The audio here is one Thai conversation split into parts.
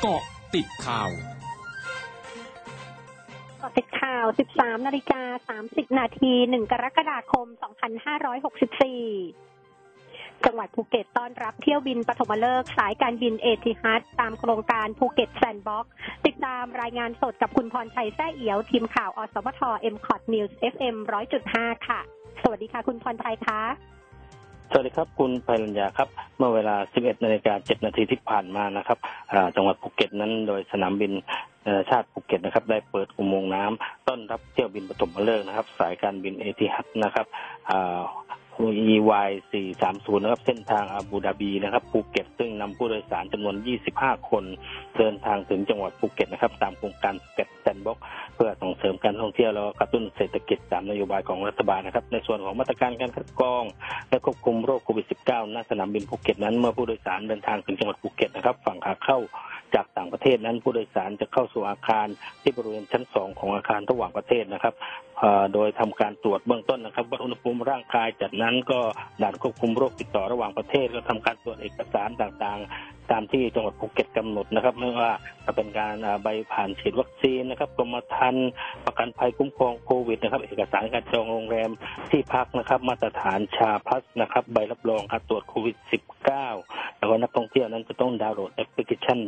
เกาะติดข่าวเกาะติดข่าว 13 นาฬิกา 30 นาที 1 กรกฎาคม 2564จังหวัดภูเก็ตต้อนรับเที่ยวบินปฐมฤกษ์สายการบินเอทิฮัดตามโครงการภูเก็ตแซนด์บ็อกซ์ติดตามรายงานสดกับคุณพรชัยแซ่เอียว ทีมข่าวอสมท m c o t News FM 100.5ค่ะ สวัสดีค่ะ คุณพรชัยคะ สวัสดีครับ คุณไพรัญญาครับ เมื่อเวลา 11นาฬิกา7นาทีที่ผ่านมานะครับจังหวัดภูเก็ตนั้นโดยสนามบินชาติภูเก็ตนะครับ ได้เปิดอุโมงค์น้ำต้อนรับเที่ยวบินปฐมฤกษ์นะครับ สายการบินเอทิฮัดนะครับ EY 430 นะครับ เส้นทางอาบูดาบีนะครับภูเก็ต ซึ่งนำผู้โดยสารจำนวน 25 คน เดินทางถึงจังหวัดภูเก็ตนะครับ ตามโครงการภูเก็ตแซนด์บ็อกซ์เพื่อส่งเสริมการท่องเที่ยวแล้วก็กระตุ้นเศรษฐกิจตามนโยบายของรัฐบาลนะครับ ในส่วนของมาตรการการคัดกรอง และควบคุมโรคโควิด -19 ณสนามบินภูเก็ตนั้นเมื่อผู้โดยสารเดินทางถึงจังหวัดภูเก็ตนะครับ ฝั่งขาเข้า จากต่างประเทศนั้นผู้โดยสารจะเข้าสู่อาคารที่บริเวณชั้นสองของอาคารระหว่างประเทศนะครับโดยทำการตรวจเบื้องต้นนะครับวัดอุณหภูมิร่างกายจากนั้นก็ด่านควบคุมโรคติดต่อระหว่างประเทศก็ทำการตรวจเอกสารต่างๆ ตามที่จังหวัดภูเก็ตกำหนดนะครับไม่ว่าจะเป็นการใบผ่านฉีดวัคซีนนะครับกรมธรรม์ประกันภัยคุ้มครองโควิดนะครับ เอกสารการจองโรงแรมที่พักนะครับ มาตรฐาน SHA Plus นะครับ ใบรับรองการตรวจโควิด -19 แล้วก็นักท่องเที่ยวนั้นจะต้องดาวน์โหลดแอปพลิเคชัน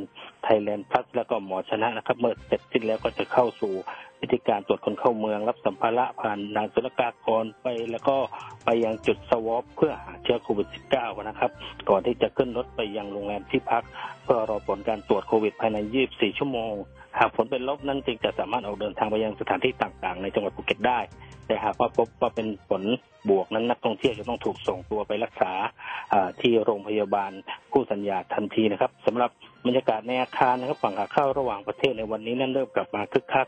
Thailand Plus แล้วก็หมอชนะนะครับ เมื่อเสร็จสิ้นแล้วก็จะเข้าสู่วิธีการตรวจคนเข้าเมืองรับสัมภาระผ่านด่านศุลกากรไป แล้วก็ไปยังจุด swab เพื่อหาเชื้อโควิด -19 นะครับ ก่อนที่จะขึ้นรถไปยังโรงแรมที่พัก เพื่อรอผลการตรวจโควิดภายใน 24 ชั่วโมง หากผลเป็นลบนั้นจึงจะสามารถออกเดินทางไปยังสถานที่ต่างๆ ในจังหวัดภูเก็ตได้ แต่หากว่าพบว่าเป็นผลบวกนั้นนักท่องเที่ยวจะต้องถูกส่งตัวไปรักษาอ่าที่โรงพยาบาล คู่สัญญาทันทีนะครับสำหรับบรรยากาศในอาคารนะครับฝั่งขาเข้าระหว่างประเทศในวันนี้นั้นเริ่มกลับมาคึกคัก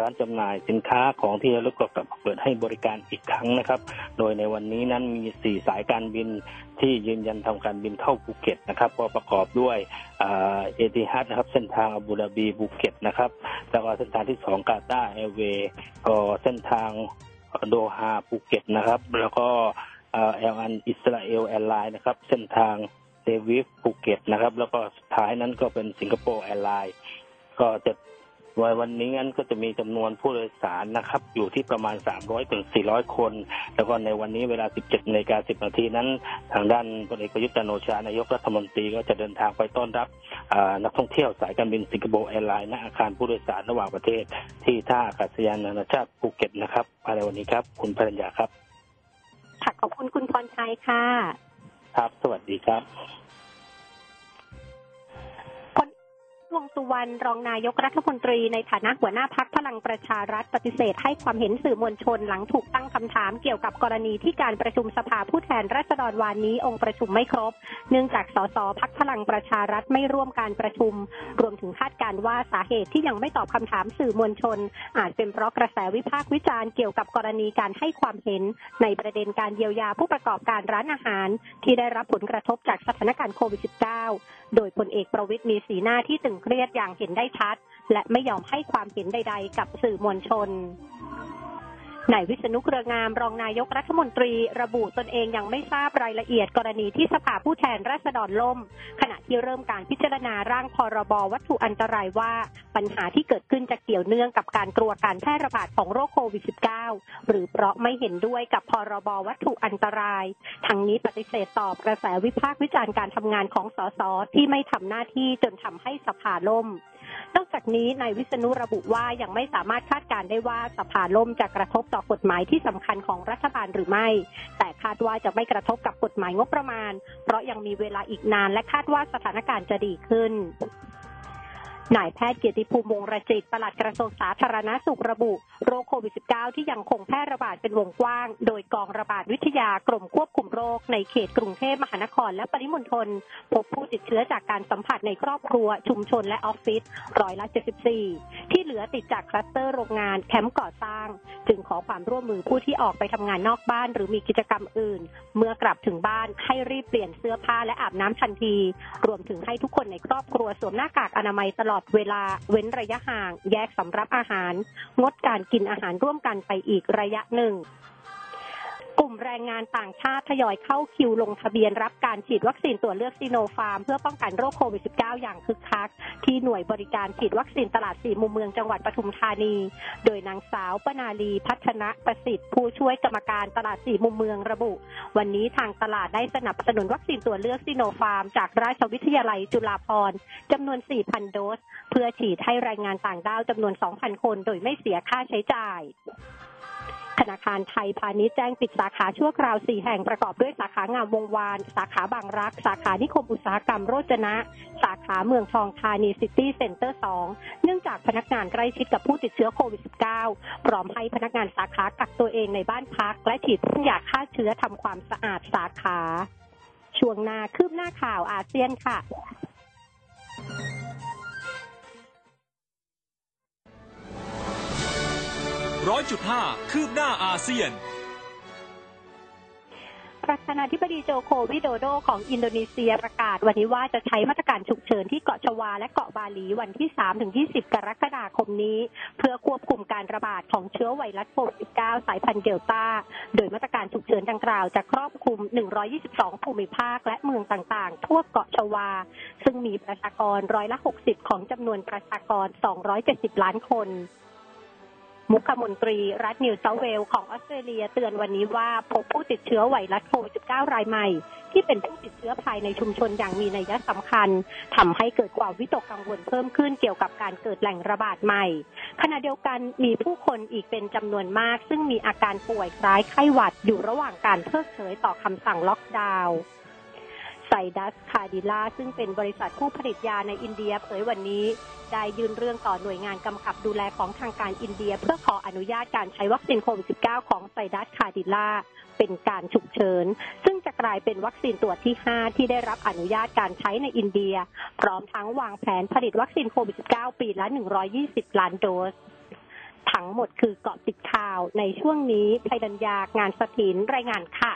ร้านจำหน่ายสินค้าของที่ระลึกก็กลับมาเปิดให้บริการอีกครั้งนะครับ โดยในวันนี้นั้นมีสี่สายการบินที่ยืนยันทำการบินเข้าภูเก็ตนะครับก็ประกอบด้วยเอติฮัดนะครับ เส้นทางอาบูดาบีภูเก็ตนะครับแล้วก็เส้นทางที่สองกาตาร์แอร์เวย์ก็เส้นทางโดฮาภูเก็ตนะครับ แล้วก็เอลอัลอิสราเอลแอร์ไลน์นะครับ เส้นทาง เทลอาวีฟภูเก็ตนะครับ แล้วก็สุดท้ายนั้นก็เป็นสิงคโปร์แอร์ไลน์ก็จะวันวันนี้งั้นก็จะมีจำนวนผู้โดยสารนะครับ อยู่ที่ประมาณ 300ถึง400 คน แล้วก็ในวันนี้เวลา 17นาฬิกา10นาทีนั้น ทางด้านพลเอกประยุทธ์จันทร์โอชานายกรัฐมนตรีก็จะเดินทางไปต้อนรับนักท่องเที่ยวสายการบินสิงคโปร์แอร์ไลน์ณอาคารผู้โดยสารระหว่างประเทศ ที่ท่าอากาศยานนานาชาติภูเก็ตนะครับภายในวันนี้ครับ คุณพรัญญาครับขอบคุณคุณพรชัยค่ะ ครับ สวัสดีครับ วงษ์สุวรรณรองนายกรัฐมนตรีในฐานะหัวหน้าพรรคพลังประชารัฐปฏิเสธ ให้ความเห็นสื่อมวลชนหลังถูกตั้งคำถามเกี่ยวกับกรณีที่การประชุมสภาผู้แทนราษฎรวานนี้องค์ประชุมไม่ครบ เนื่องจากสสพักพลังประชารัฐไม่ร่วมการประชุม รวมถึงคาดการว่าสาเหตุที่ยังไม่ตอบคำถามสื่อมวลชน อาจเป็นเพราะกระแสวิพากษ์วิจารณ์เกี่ยวกับกรณีการให้ความเห็น ในประเด็นการเยียวยาผู้ประกอบการร้านอาหาร ที่ได้รับผลกระทบจากสถานการณ์โควิด -19 โดยพลเอกประวิตยมีสีหน้าที่ตึงเครียดอย่างเห็นได้ชัด และไม่ยอมให้ความเห็นใด ๆ กับสื่อมวลชน นายวิษณุเครืองามรองนายกรัฐมนตรี ระบุตนเองยังไม่ทราบรายละเอียดกรณีที่สภาผู้แทนราษฎรล่ม ขณะที่เริ่มการพิจารณาร่างพรบวัตถุอันตรายว่า ปัญหาที่เกิดขึ้นจะเกี่ยวเนื่องกับการกลัวการแพร่ระบาดของโรคโควิด -19 หรือเพราะไม่เห็นด้วยกับพรบวัตถุอันตรายทั้งนี้ปฏิเสธตอบกระแสวิพากษ์วิจารณ์การทำงานของสสที่ไม่ทำหน้าที่จนทำให้สภาล่ม นอกจากนี้นายวิษณุระบุว่ายังไม่สามารถคาดการได้ว่าสภาล่มจะกระทบต่อกฎหมายที่สำคัญของรัฐบาลหรือไม่ แต่คาดว่าจะไม่กระทบกับกฎหมายงบประมาณ เพราะยังมีเวลาอีกนานและคาดว่าสถานการณ์จะดีขึ้น นายแพทย์เกียรติภูมิวงศ์รจิตปลัดกระทรวงสาธารณสุขระบุ โรคโควิด -19 ที่ยังคงแพร่ระบาดเป็นวงกว้าง โดยกองระบาดวิทยากรมควบคุมโรค ในเขตกรุงเทพมหานครและปริมณฑลพบผู้ติดเชื้อจากการสัมผัสในครอบครัว ชุมชนและออฟฟิศร้อยละ 74 ที่เหลือติดจากคลัสเตอร์โรงงานแคมป์ก่อสร้าง จึงขอความร่วมมือผู้ที่ออกไปทำงานนอกบ้าน หรือมีกิจกรรมอื่น เมื่อกลับถึงบ้านให้รีบเปลี่ยนเสื้อผ้าและอาบน้ำทันที รวมถึงให้ทุกคนในครอบครัวสวมหน้ากากอนามัยตลอดอดเวลาเว้นระยะห่าง แยกสำรับอาหาร งดการกินอาหารร่วมกันไปอีกระยะหนึ่ง กลุ่มแรงงานต่างชาติทยอยเข้าคิวลงทะเบียนรับการฉีดวัคซีนตัวเลือกซีโนฟาร์ม เพื่อป้องกันโรคโควิด -19 อย่างคึกคัก ที่หน่วยบริการฉีดวัคซีนตลาดสี่มุมเมืองจังหวัดปทุมธานี โดยนางสาวปนาลีพัฒนะประสิทธิ์ ผู้ช่วยกรรมการตลาดสี่มุมเมืองระบุ วันนี้ทางตลาดได้สนับสนุนวัคซีนตัวเลือกซิโนฟาร์ม จากราชวิทยาลัยจุฬาภรณ์จำนวน 4,000 โดส เพื่อฉีดให้แรงงานต่างด้าวจำนวน 2,000 คน โดยไม่เสียค่าใช้จ่าย ธนาคารไทยพาณิชย์แจ้งปิดสาขาชั่วคราว 4 แห่งประกอบด้วยสาขางามวงศ์วาน สาขาบางรัก สาขานิคมอุตสาหกรรมโรจนะ สาขาเมืองทองธานีซิตี้เซ็นเตอร์ 2 เนื่องจากพนักงานใกล้ชิดกับผู้ติดเชื้อโควิด -19 พร้อมให้พนักงานสาขากักตัวเองในบ้านพัก และฉีดพ่นยาฆ่าเชื้อทำความสะอาดสาขา ช่วงหน้าคืบหน้าข่าวอาเซียนค่ะ ร้อยจุดห้าคืบหน้าอาเซียน ประธานาธิบดีโจโควิโดโดของอินโดนีเซียประกาศวันนี้ว่าจะใช้มาตรการฉุกเฉินที่เกาะชวาและเกาะบาหลีวันที่ 3-20 กรกฎาคมนี้ เพื่อควบคุมการระบาดของเชื้อไวรัสโควิด -19 สายพันธุ์เดลต้า โดยมาตรการฉุกเฉินดังกล่าวจะครอบคลุม 122 ภูมิภาคและเมืองต่างๆ ทั่วเกาะชวา ซึ่งมีประชากรร้อยละ 60 ของจำนวนประชากร 270 ล้านคน มุขมนตรีรัฐนิวเซาท์เวลของออสเตรเลียเตือนวันนี้ว่าพบผู้ติดเชื้อไวรัสโควิด -19 รายใหม่ ที่เป็นผู้ติดเชื้อภายในชุมชนอย่างมีนัยสำคัญทำให้เกิดความวิตกกังวลเพิ่มขึ้นเกี่ยวกับการเกิดแหล่งระบาดใหม่ ขณะเดียวกันมีผู้คนอีกเป็นจำนวนมาก ซึ่งมีอาการป่วยคล้ายไข้หวัดอยู่ระหว่างการเพิกเฉยต่อคำสั่งล็อกดาวน์ ไซดัสคาดิล่าซึ่งเป็นบริษัทผู้ผลิตยาในอินเดียเผยวันนี้ ได้ยื่นเรื่องต่อหน่วยงานกำกับดูแลของทางการอินเดีย เพื่อขออนุญาตการใช้วัคซีนโควิด -19 ของไซดัสคาดิล่าเป็นการฉุกเฉิน ซึ่งจะกลายเป็นวัคซีนตัวที่ 5 ที่ได้รับอนุญาตการใช้ในอินเดีย พร้อมทั้งวางแผนผลิตวัคซีนโควิด -19 ปีละ 120 ล้านโดส ทั้งหมดคือเกาะติดข่าวในช่วงนี้ภัยดัญญางานสถินรายงานค่ะ